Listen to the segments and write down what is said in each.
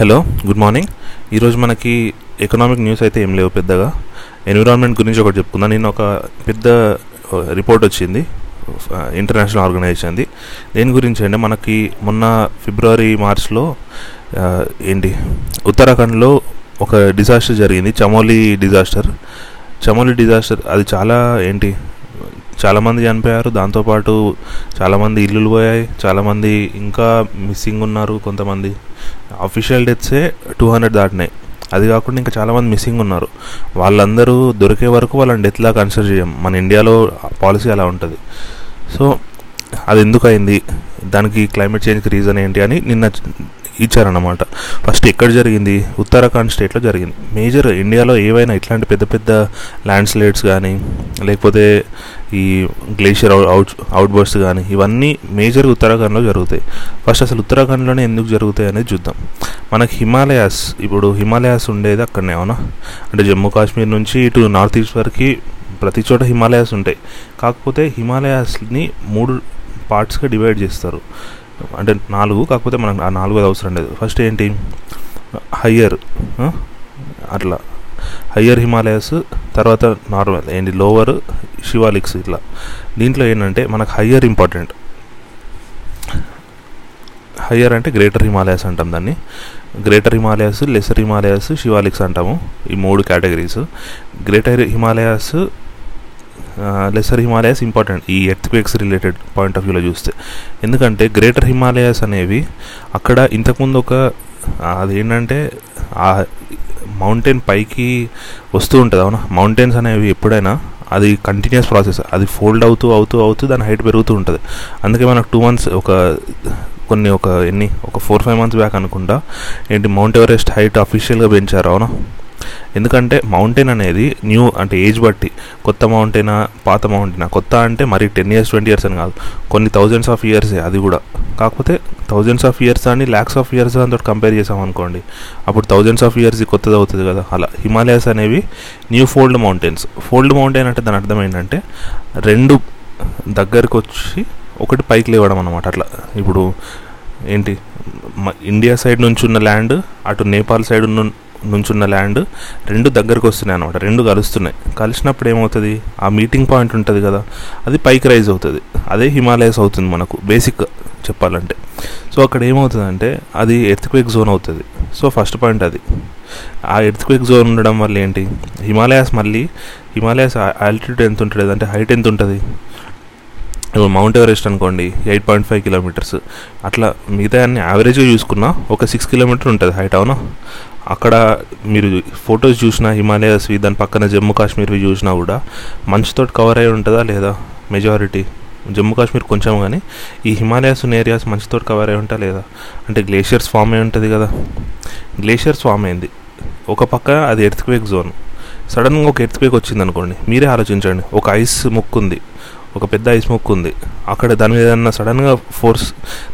Hello good morning. ఈరోజు మనకి economic news అయితే ఏం లేవు పెద్దగా. ఎన్విరాన్మెంట్ గురించి ఒకటి చెప్పుకుందాం. నేను ఒక పెద్ద రిపోర్ట్ వచ్చింది. ఇంటర్నేషనల్ ఆర్గనైజేషన్ది దేని గురించి అంటే మనకి మొన్న ఫిబ్రవరి మార్చ్లో ఏంటి? ఉత్తరాఖండ్లో ఒక డిజాస్టర్ జరిగింది. చమోలి డిజాస్టర్ చమోలి డిజాస్టర్ అది చాలా ఏంటి? చాలామంది చనిపోయారు. దాంతోపాటు చాలామంది ఇల్లులు పోయాయి. చాలామంది ఇంకా మిస్సింగ్ ఉన్నారు కొంతమంది. అఫీషియల్ డెత్సే టూ హండ్రెడ్ దాటినాయి. అది కాకుండా ఇంకా చాలామంది మిస్సింగ్ ఉన్నారు. వాళ్ళందరూ దొరికే వరకు వాళ్ళని డెత్లా కన్సిడర్ చేయం. మన ఇండియాలో పాలసీ అలా ఉంటుంది. సో అది ఎందుకు అయింది? దానికి క్లైమేట్ చేంజ్కి రీజన్ ఏంటి అని నిన్న ఇచ్చారన్నమాట ఫస్ట్ ఎక్కడ జరిగింది? ఉత్తరాఖండ్ స్టేట్లో జరిగింది. మేజర్ ఇండియాలో ఏవైనా ఇట్లాంటి పెద్ద పెద్ద ల్యాండ్ స్లైడ్స్ కానీ లేకపోతే ఈ గ్లేషియర్ అవుట్ అవుట్బర్స్ట్ కానీ ఇవన్నీ మేజర్ ఉత్తరాఖండ్లో జరుగుతాయి. ఫస్ట్ అసలు ఉత్తరాఖండ్లోనే ఎందుకు జరుగుతాయి అనేది చూద్దాం. మనకి హిమాలయాస్ ఇప్పుడు హిమాలయాస్ ఉండేది అక్కడనే అవునా? అంటే జమ్మూ కాశ్మీర్ నుంచి ఇటు నార్త్ ఈస్ట్ వరకు ప్రతి చోట హిమాలయాస్ ఉంటాయి. కాకపోతే హిమాలయాస్ని మూడు పార్ట్స్గా డివైడ్ చేస్తారు. అంటే నాలుగు కాకపోతే మనకు ఆ నాలుగు అవసరం లేదు. ఫస్ట్ ఏంటి? హయ్యర్ అట్లా. హయ్యర్ హిమాలయస్ తర్వాత నార్మల్ ఏంటి? లోవర్ శివాలిక్స్ ఇట్లా. దీంట్లో ఏంటంటే మనకు హయ్యర్ ఇంపార్టెంట్ హయ్యర్ అంటే గ్రేటర్ హిమాలయాస్ అంటాం దాన్ని. గ్రేటర్ హిమాలయాస్ లెసర్ హిమాలయాస్ శివాలిక్స్ అంటాము. ఈ మూడు categories greater Himalayas lesser Himalayas important ఈ earthquakes related point of వ్యూలో చూస్తే. ఎందుకంటే గ్రేటర్ హిమాలయాస్ అనేవి అక్కడ ఇంతకుముందు ఒక అదేంటంటే ఆ మౌంటైన్ పైకి వస్తూ ఉంటుంది అవునా? మౌంటైన్స్ అనేవి ఎప్పుడైనా అది కంటిన్యూస్ ప్రాసెస్ అది ఫోల్డ్ అవుతూ అవుతూ అవుతూ దాని హైట్ పెరుగుతూ ఉంటుంది. అందుకే మనకు టూ మంత్స్ ఒక కొన్ని ఒక ఎన్ని ఒక ఫోర్ ఫైవ్ మంత్స్ బ్యాక్ అనుకుంటా ఏంటి మౌంట్ ఎవరెస్ట్ హైట్ అఫీషియల్గా పెంచారు అవునా? ఎందుకంటే మౌంటైన్ అనేది న్యూ అంటే ఏజ్ బట్టి కొత్త మౌంటైనా పాత మౌంటైనా కొత్త అంటే మరి టెన్ ఇయర్స్ ట్వంటీ ఇయర్స్ అని కాదు. కొన్ని థౌజండ్స్ ఆఫ్ ఇయర్సే అది కూడా. కాకపోతే థౌజండ్స్ ఆఫ్ ఇయర్స్ అని ల్యాక్స్ ఆఫ్ ఇయర్స్ దాంతో కంపేర్ చేసాం అనుకోండి అప్పుడు థౌజండ్స్ ఆఫ్ ఇయర్స్ కొత్తది అవుతుంది కదా. అలా హిమాలయాస్ అనేవి new fold mountains fold mountain అంటే దాని అర్థం ఏంటంటే రెండు దగ్గరకు వచ్చి ఒకటి పైకి లేవడం అనమాట అట్లా. ఇప్పుడు ఏంటి? మ- ఇండియా సైడ్ నుంచి ఉన్న ల్యాండ్ అటు నేపాల్ సైడ్ ఉన్న నుంచున్న ల్యాండ్ రెండు దగ్గరకు వస్తున్నాయి అనమాట రెండు కలుస్తున్నాయి. కలిసినప్పుడు ఏమవుతుంది? ఆ మీటింగ్ పాయింట్ ఉంటుంది కదా అది పైకి రైజ్ అవుతుంది. అదే హిమాలయస్ అవుతుంది మనకు బేసిక్ చెప్పాలంటే. సో అక్కడ ఏమవుతుందంటే అది ఎర్త్క్వేక్ జోన్ అవుతుంది. సో ఫస్ట్ పాయింట్ అది. ఆ ఎర్త్క్వేక్ జోన్ ఉండడం వల్ల ఏంటి? హిమాలయాస్ మళ్ళీ హిమాలయాస్ ఆల్టిట్యూడ్ ఎంత ఉంటుంది? అంటే హైట్ ఎంత ఉంటుంది? ఇప్పుడు మౌంట్ ఎవరెస్ట్ అనుకోండి ఎయిట్ పాయింట్ ఫైవ్ కిలోమీటర్స్ అట్లా మిగతా అన్ని యావరేజ్గా చూసుకున్నా ఒక సిక్స్ కిలోమీటర్ ఉంటుంది హైట్ అవునా? అక్కడ మీరు ఫొటోస్ చూసినా హిమాలయాస్వి దాని పక్కన జమ్మూ కాశ్మీర్వి చూసినా కూడా మంచుతో కవర్ అయి ఉంటుందా లేదా? మెజారిటీ జమ్మూ కాశ్మీర్ కొంచెం కానీ ఈ హిమాలయాస్ ఉన్న ఏరియాస్ మంచుతో కవర్ అయి ఉంటా లేదా? అంటే గ్లేషియర్స్ ఫామ్ అయి ఉంటుంది కదా. గ్లేషియర్స్ ఫామ్ అయింది. ఒక పక్క అది ఎర్త్క్వేక్ జోన్ సడన్గా ఒక ఎర్త్క్వేక్ వచ్చింది అనుకోండి మీరే ఆలోచించండి. ఒక ఐస్ ముక్కు ఉంది ఒక పెద్ద ఐస్ మొక్క ఉంది. అక్కడ దాని మీద ఏదన్నా సడన్గా ఫోర్స్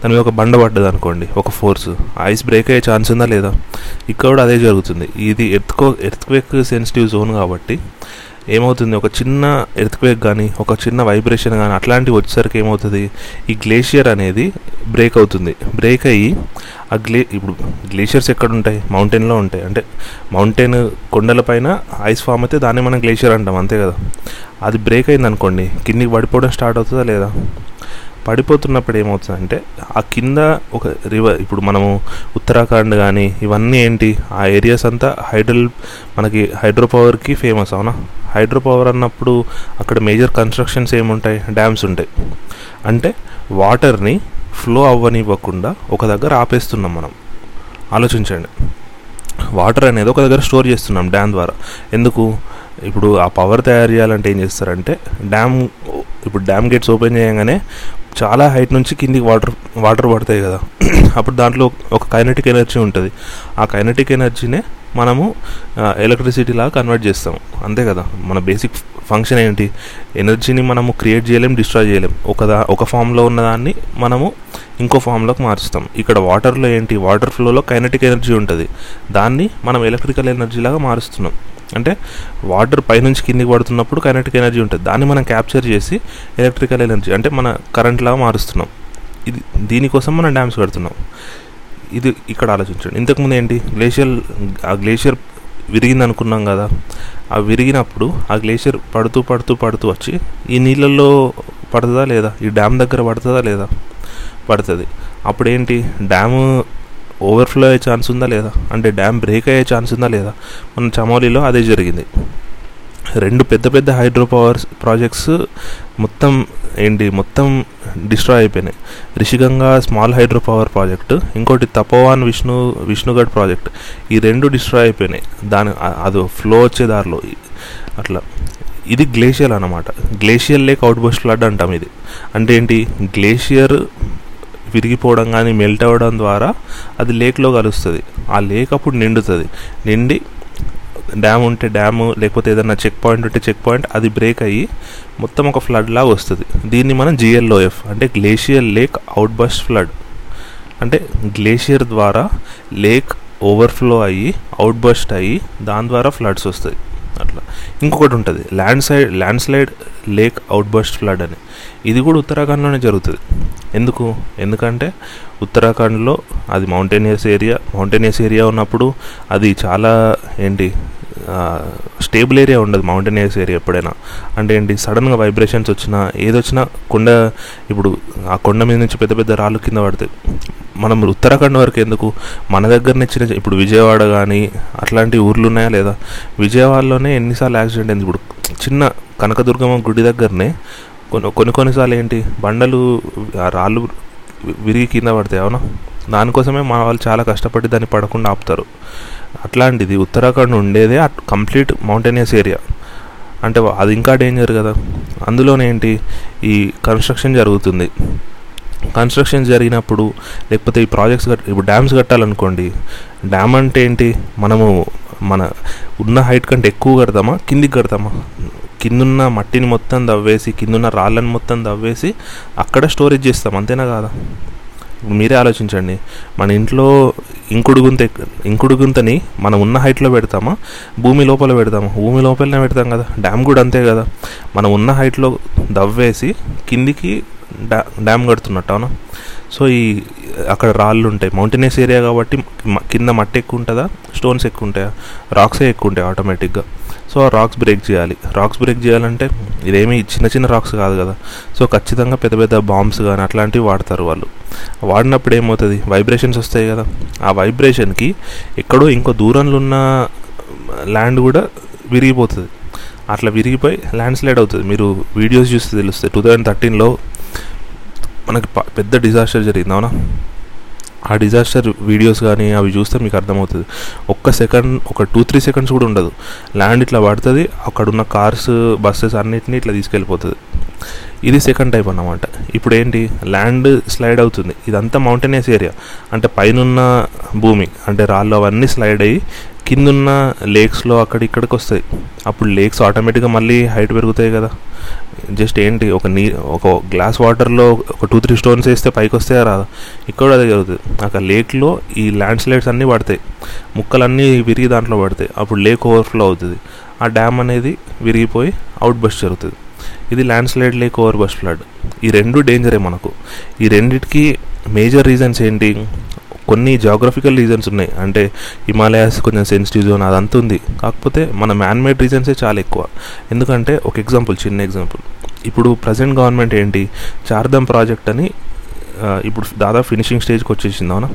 దాని మీద ఒక బండ పడ్డది అనుకోండి ఒక ఫోర్స్ ఐస్ బ్రేక్ అయ్యే ఛాన్స్ ఉందా లేదా? ఇక్కడ కూడా అదే జరుగుతుంది. ఇది ఎర్త్కో ఎర్త్క్వేక్ సెన్సిటివ్ జోన్ కాబట్టి ఏమవుతుంది? ఒక చిన్న ఎర్త్క్వేక్ కానీ ఒక చిన్న వైబ్రేషన్ కానీ అట్లాంటివి వచ్చేసరికి ఏమవుతుంది? ఈ గ్లేషియర్ అనేది బ్రేక్ అవుతుంది. బ్రేక్ అయ్యి ఆ గ్లే ఇప్పుడు గ్లేషియర్స్ ఎక్కడ ఉంటాయి మౌంటైన్లో ఉంటాయి. అంటే మౌంటైన్ కొండలపైన ఐస్ ఫామ్ అయితే దాన్ని మనం గ్లేషియర్ అంటాం అంతే కదా? అది బ్రేక్ అయింది అనుకోండి కిందికి పడిపోవడం స్టార్ట్ అవుతుందా లేదా? పడిపోతున్నప్పుడు ఏమవుతుందంటే ఆ కింద ఒక రివర్ ఇప్పుడు మనము ఉత్తరాఖండ్ కానీ ఇవన్నీ ఏంటి? ఆ ఏరియాస్ అంతా హైడ్రల్ మనకి హైడ్రో పవర్కి ఫేమస్ అవునా? హైడ్రో పవర్ అన్నప్పుడు అక్కడ మేజర్ కన్స్ట్రక్షన్స్ ఏముంటాయి? డ్యామ్స్ ఉంటాయి. అంటే వాటర్ని ఫ్లో అవ్వనివ్వకుండా ఒక దగ్గర ఆపేస్తున్నాం మనం. ఆలోచించండి. వాటర్ అనేది ఒక దగ్గర స్టోర్ చేస్తున్నాం డ్యామ్ ద్వారా. ఎందుకు? ఇప్పుడు ఆ పవర్ తయారు చేయాలంటే ఏం చేస్తారంటే డ్యామ్ ఇప్పుడు డ్యామ్ గేట్స్ ఓపెన్ చేయగానే చాలా హైట్ నుంచి కిందికి వాటర్ వాటర్ పడతాయి కదా. అప్పుడు దాంట్లో ఒక కైనటిక్ ఎనర్జీ ఉంటుంది. ఆ కైనటిక్ ఎనర్జీనే మనము ఎలక్ట్రిసిటీ లాగా కన్వర్ట్ చేస్తాం. అంతే కదా. మన బేసిక్ ఫంక్షన్ ఏంటి? ఎనర్జీని మనము క్రియేట్ చేయలేం డిస్ట్రాయ్ చేయలేం. ఒకదా ఒక ఫామ్లో ఉన్నదాన్ని మనము ఇంకో ఫామ్లోకి మారుస్తాం ఇక్కడ వాటర్లో ఏంటి? వాటర్ ఫ్లోలో కైనటిక్ ఎనర్జీ ఉంటుంది. దాన్ని మనం ఎలక్ట్రికల్ ఎనర్జీలాగా మారుస్తున్నాం. అంటే వాటర్ పైనుంచి కిందికి పడుతున్నప్పుడు కైనటిక్ ఎనర్జీ ఉంటుంది. దాన్ని మనం క్యాప్చర్ చేసి ఎలక్ట్రికల్ ఎనర్జీ అంటే మన కరెంట్లాగా మారుస్తున్నాం. ఇది దీనికోసం మనం డ్యామ్స్ కడుతున్నాం. ఇది ఇక్కడ ఆలోచించండి. ఇంతకుముందు ఏంటి? గ్లేషియర్ ఆ గ్లేషియర్ విరిగింది అనుకున్నాం కదా ఆ విరిగినప్పుడు ఆ గ్లేషియర్ పడుతూ పడుతూ పడుతూ వచ్చి ఈ నీళ్ళల్లో పడుతుందా లేదా? ఈ డ్యామ్ దగ్గర పడుతుందా లేదా? పడుతుంది. అప్పుడు ఏంటి డ్యాము ఓవర్ఫ్లో అయ్యే ఛాన్స్ ఉందా లేదా? అంటే డ్యామ్ బ్రేక్ అయ్యే ఛాన్స్ ఉందా లేదా? మన చమోలీలో అదే జరిగింది. రెండు పెద్ద పెద్ద హైడ్రో పవర్ ప్రాజెక్ట్స్ మొత్తం ఏంటి మొత్తం డిస్ట్రాయ్ అయిపోయినాయి. Rishiganga small hydro power project ఇంకోటి తపోవాన్ విష్ణు విష్ణుగఢ్ ప్రాజెక్ట్. ఈ రెండు డిస్ట్రాయ్ అయిపోయినాయి. దాని అది ఫ్లో వచ్చే దారిలో. అట్లా. ఇది గ్లేషియర్ అన్నమాట. Glacier lake outburst flood అంటాం ఇది. అంటే ఏంటి? గ్లేషియర్ విరిగిపోవడం కానీ మెల్ట్ అవ్వడం ద్వారా అది లేక్లో కలుస్తుంది. ఆ లేక్ అప్పుడు నిండుతుంది. నిండి డ్యామ్ ఉంటే డ్యాము లేకపోతే ఏదైనా చెక్ పాయింట్ ఉంటే చెక్ పాయింట్ అది బ్రేక్ అయ్యి మొత్తం ఒక ఫ్లడ్ లాగా వస్తుంది. దీన్ని మనం జిఎల్ఓఎఫ్ అంటే glacier lake outburst flood. అంటే గ్లేషియర్ ద్వారా లేక్ ఓవర్ఫ్లో అయ్యి అవుట్ బస్ట్ అయ్యి దాని ద్వారా ఫ్లడ్స్ వస్తాయి. అట్లా. ఇంకొకటి ఉంటుంది land side landslide lake outburst flood అని. ఇది కూడా ఉత్తరాఖండ్లోనే జరుగుతుంది. ఎందుకు? ఎందుకంటే ఉత్తరాఖండ్లో అది మౌంటైనియస్ ఏరియా మౌంటైనియస్ ఏరియా ఉన్నప్పుడు అది చాలా ఏంటి స్టేబుల్ ఏరియా ఉండదు మౌంటైనియస్ ఏరియా ఎప్పుడైనా. అంటే ఏంటి సడన్గా వైబ్రేషన్స్ వచ్చినా ఏదొచ్చినా కొండ ఇప్పుడు ఆ కొండ మీద నుంచి పెద్ద పెద్ద రాళ్ళు కింద పడతాయి. మనం ఉత్తరాఖండ్ వరకు ఎందుకు? మన దగ్గరనే చిన్న చిన్న- ఇప్పుడు విజయవాడ కానీ అట్లాంటి ఊర్లు ఉన్నాయా లేదా? విజయవాడలోనే ఎన్నిసార్లు యాక్సిడెంట్ అయింది. ఇప్పుడు చిన్న కనకదుర్గమ్మ గుడి దగ్గరనే కొన్ని కొన్ని కొన్నిసార్లు ఏంటి బండలు ఆ రాళ్ళు విరిగి కింద పడతాయి అవునా? దానికోసమే మా వాళ్ళు చాలా కష్టపడి దాన్ని పడకుండా ఆపుతారు. అట్లాంటిది. ఉత్తరాఖండ్ ఉండేదే కంప్లీట్ మౌంటైనియస్ ఏరియా. అంటే అది ఇంకా డేంజర్ కదా. అందులోనే ఏంటి? ఈ కన్స్ట్రక్షన్ జరుగుతుంది. కన్స్ట్రక్షన్ జరిగినప్పుడు లేకపోతే ఈ ప్రాజెక్ట్స్ కట్ ఇప్పుడు డ్యామ్స్ కట్టాలనుకోండి డ్యామ్ అంటే ఏంటి? మనము మన ఉన్న హైట్ కంటే ఎక్కువ కడతామా? కిందికి కడతామా? కిందున్న మట్టిని మొత్తం దవ్వేసి కిందున్న రాళ్ళని మొత్తం దవ్వేసి అక్కడ స్టోరేజ్ చేస్తాం. అంతేనా కాదా? ఇప్పుడు మీరే ఆలోచించండి. మన ఇంట్లో ఇంకుడు గుంత ఇంకుడు గుంతని మనం ఉన్న హైట్లో పెడతామా? భూమి లోపల పెడతామా? భూమి లోపలనే పెడతాం కదా. డ్యామ్ కూడా అంతే కదా. మనం ఉన్న హైట్లో దవ్వేసి కిందికి డ్యా డ్యామ్ కడుతున్నట్టు అవునా? సో ఈ అక్కడ రాళ్ళు ఉంటాయి మౌంటైనస్ ఏరియా కాబట్టి కింద మట్టి ఎక్కువ ఉంటుందా స్టోన్స్ ఎక్కువ ఉంటాయా రాక్సే ఎక్కువ ఉంటాయి ఆటోమేటిక్గా. సో ఆ రాక్స్ బ్రేక్ చేయాలి. రాక్స్ బ్రేక్ చేయాలంటే ఇదేమి చిన్న చిన్న రాక్స్ కాదు కదా. సో ఖచ్చితంగా పెద్ద పెద్ద బాంబ్స్ కానీ అట్లాంటివి వాడతారు వాళ్ళు. వాడినప్పుడు ఏమవుతుంది? వైబ్రేషన్స్ వస్తాయి కదా. ఆ వైబ్రేషన్కి ఎక్కడో ఇంకో దూరంలో ఉన్న ల్యాండ్ కూడా విరిగిపోతుంది. అట్లా విరిగిపోయి ల్యాండ్ స్లైడ్ అవుతుంది. మీరు వీడియోస్ చూస్తే తెలుస్తాయి టూ థౌజండ్ థర్టీన్లో మనకి పెద్ద డిజాస్టర్ జరిగింది. అవునా? ఆ డిజాస్టర్ వీడియోస్ కానీ అవి చూస్తే మీకు అర్థమవుతుంది. ఒక్క సెకండ్ ఒక టూ త్రీ సెకండ్స్ కూడా ఉండదు. ల్యాండ్ ఇట్లా పడుతుంది అక్కడ ఉన్న కార్స్ బస్సెస్ అన్నిటిని ఇట్లా తీసుకెళ్ళిపోతుంది. ఇది సెకండ్ టైప్ అన్నమాట. ఇప్పుడు ఏంటి? ల్యాండ్ స్లైడ్ అవుతుంది. ఇదంతా మౌంటైనస్ ఏరియా అంటే పైనున్న భూమి అంటే రాళ్ళు అవన్నీ స్లైడ్ అయ్యి కిందున్న లేక్స్లో అక్కడ ఇక్కడికి వస్తాయి. అప్పుడు లేక్స్ ఆటోమేటిక్గా మళ్ళీ హైట్ పెరుగుతాయి కదా. జస్ట్ ఏంటి ఒక నీ ఒక గ్లాస్ వాటర్లో ఒక టూ త్రీ స్టోన్స్ వేస్తే పైకి వస్తే రాదా. ఇక్కడ అదే జరుగుతుంది. అక్కడ లేక్లో ఈ ల్యాండ్ స్లైడ్స్ అన్నీ పడతాయి. ముక్కలన్నీ విరిగి దాంట్లో పడతాయి. అప్పుడు లేక్ ఓవర్ఫ్లో అవుతుంది. ఆ డ్యామ్ అనేది విరిగిపోయి అవుట్ బస్ట్ జరుగుతుంది. ఇది landslide lake over burst flood. ఈ రెండు డేంజరే మనకు. ఈ రెండిటికి మేజర్ రీజన్స్ ఏంటి? కొన్ని జాగ్రఫికల్ రీజన్స్ ఉన్నాయి. అంటే హిమాలయాస్ కొంచెం సెన్సిటివ్ జోన్ అదంతా ఉంది. కాకపోతే మన మ్యాన్మేడ్ రీజన్సే చాలా ఎక్కువ. ఎందుకంటే ఒక ఎగ్జాంపుల్ చిన్న ఎగ్జాంపుల్ ఇప్పుడు ప్రజెంట్ గవర్నమెంట్ ఏంటి? చార్ధమ్ ప్రాజెక్ట్ అని ఇప్పుడు దాదాపు ఫినిషింగ్ స్టేజ్కి వచ్చేసింది అవునా?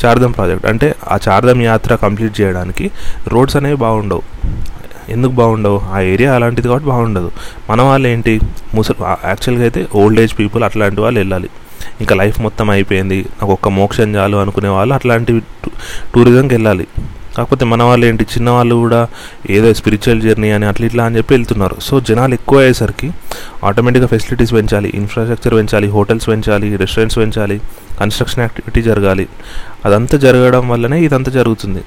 చార్ధమ్ ప్రాజెక్ట్ అంటే ఆ చార్ధమ్ యాత్ర కంప్లీట్ చేయడానికి రోడ్స్ అనేవి బాగుండవు. ఎందుకు బాగుండవు? ఆ ఏరియా అలాంటిది కాబట్టి బాగుండదు. మన వాళ్ళు ఏంటి? ముసలి యాక్చువల్గా అయితే ఓల్డ్ ఏజ్ పీపుల్ అట్లాంటి వాళ్ళు వెళ్ళాలి. ఇంకా లైఫ్ మొత్తం అయిపోయింది. నాకు ఒక్క మోక్షం చాలు అనుకునే వాళ్ళు అట్లాంటి టూరిజంకి వెళ్ళాలి. కాకపోతే మన వాళ్ళు ఏంటి? చిన్నవాళ్ళు కూడా ఏదో స్పిరిచువల్ జర్నీ అని అట్లా ఇట్లా అని చెప్పి వెళ్తున్నారు. సో జనాలు ఎక్కువ అయ్యేసరికి ఆటోమేటిక్గా ఫెసిలిటీస్ పెంచాలి ఇన్ఫ్రాస్ట్రక్చర్ పెంచాలి హోటల్స్ పెంచాలి రెస్టారెంట్స్ పెంచాలి కన్స్ట్రక్షన్ యాక్టివిటీ జరగాలి. అదంతా జరగడం వల్లనే ఇదంతా జరుగుతుంది.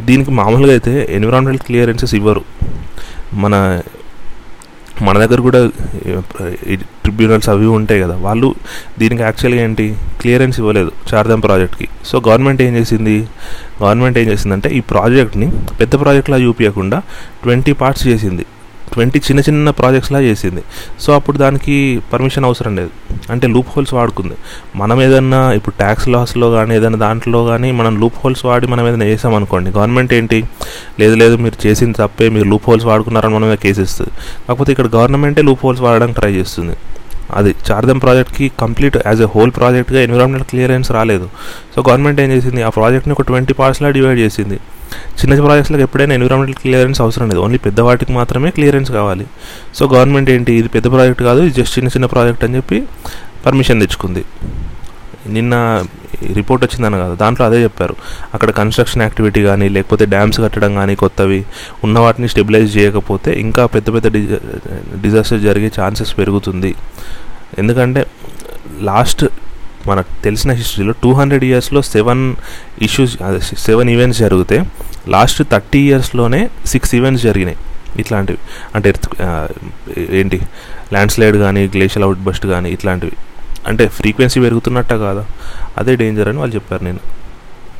దీనికి మామూలుగా అయితే ఎన్విరాన్మెంటల్ క్లియరెన్సెస్ ఇవ్వరు. మన మన దగ్గర కూడా ట్రిబ్యునల్స్ అవి ఉంటాయి కదా వాళ్ళు దీనికి యాక్చువల్గా ఏంటి క్లియరెన్స్ ఇవ్వలేదు చార్ధామ్ ప్రాజెక్ట్కి. సో గవర్నమెంట్ ఏం చేసింది గవర్నమెంట్ ఏం చేసిందంటే ఈ ప్రాజెక్ట్ని పెద్ద ప్రాజెక్ట్లా చూపించకుండా ట్వంటీ పార్ట్స్ చేసింది. ట్వంటీ చిన్న చిన్న ప్రాజెక్ట్స్లా చేసింది. సో అప్పుడు దానికి పర్మిషన్ అవసరం లేదు. అంటే లూప్ హోల్స్ వాడుకుంది. మనం ఏదన్నా ఇప్పుడు ట్యాక్స్ లాస్లో కానీ ఏదైనా దాంట్లో కానీ మనం లూప్ హోల్స్ వాడి మనం ఏదైనా చేసామనుకోండి గవర్నమెంట్ ఏంటి? లేదు లేదు మీరు చేసింది తప్పే మీరు లూప్ హోల్స్ వాడుకున్నారని మనం కేసు ఇస్తుంది కాకపోతే ఇక్కడ గవర్నమెంటే లూప్ హోల్స్ వాడడానికి ట్రై చేస్తుంది. అది చార్దం ప్రాజెక్ట్కి కంప్లీట్ యాజ్ ఎ హోల్ ప్రాజెక్ట్గా ఎన్విరాన్మెంటల్ క్లియరెన్స్ రాలేదు. సో గవర్నమెంట్ ఏం చేసింది? ఆ ప్రాజెక్ట్ని ఒక ట్వంటీ పార్ట్స్లో డివైడ్ చేసింది. చిన్న ప్రాజెక్ట్స్లకు ఎప్పుడైనా ఎన్విరాన్మెంటల్ క్లియరెన్స్ అవసరం లేదు. ఓన్లీ పెద్ద వాటికి మాత్రమే క్లియరెన్స్ కావాలి. సో గవర్నమెంట్ ఏంటి? ఇది పెద్ద ప్రాజెక్ట్ కాదు ఇది జస్ట్ చిన్న చిన్న ప్రాజెక్ట్ అని చెప్పి పర్మిషన్ తెచ్చుకుంది. నిన్న రిపోర్ట్ వచ్చిందని కాదు. దాంట్లో అదే చెప్పారు. అక్కడ కన్స్ట్రక్షన్ యాక్టివిటీ కానీ లేకపోతే డ్యామ్స్ కట్టడం కానీ కొత్తవి ఉన్న వాటిని స్టెబిలైజ్ చేయకపోతే ఇంకా పెద్ద పెద్ద డిజాస్టర్ జరిగే ఛాన్సెస్ పెరుగుతుంది. ఎందుకంటే లాస్ట్ మనకు తెలిసిన హిస్టరీలో టూ హండ్రెడ్ ఇయర్స్లో సెవెన్ ఇష్యూస్ సెవెన్ ఈవెంట్స్ జరిగితే లాస్ట్ థర్టీ ఇయర్స్లోనే సిక్స్ ఈవెంట్స్ జరిగినాయి. ఇట్లాంటివి. అంటే ఎర్త్ ఏంటి? ల్యాండ్ స్లైడ్ కానీ గ్లేషియల్ అవుట్ బస్ట్ కానీ ఇట్లాంటివి. అంటే ఫ్రీక్వెన్సీ పెరుగుతున్నట్ట కాదా? అదే డేంజర్ అని వాళ్ళు చెప్పారు నేను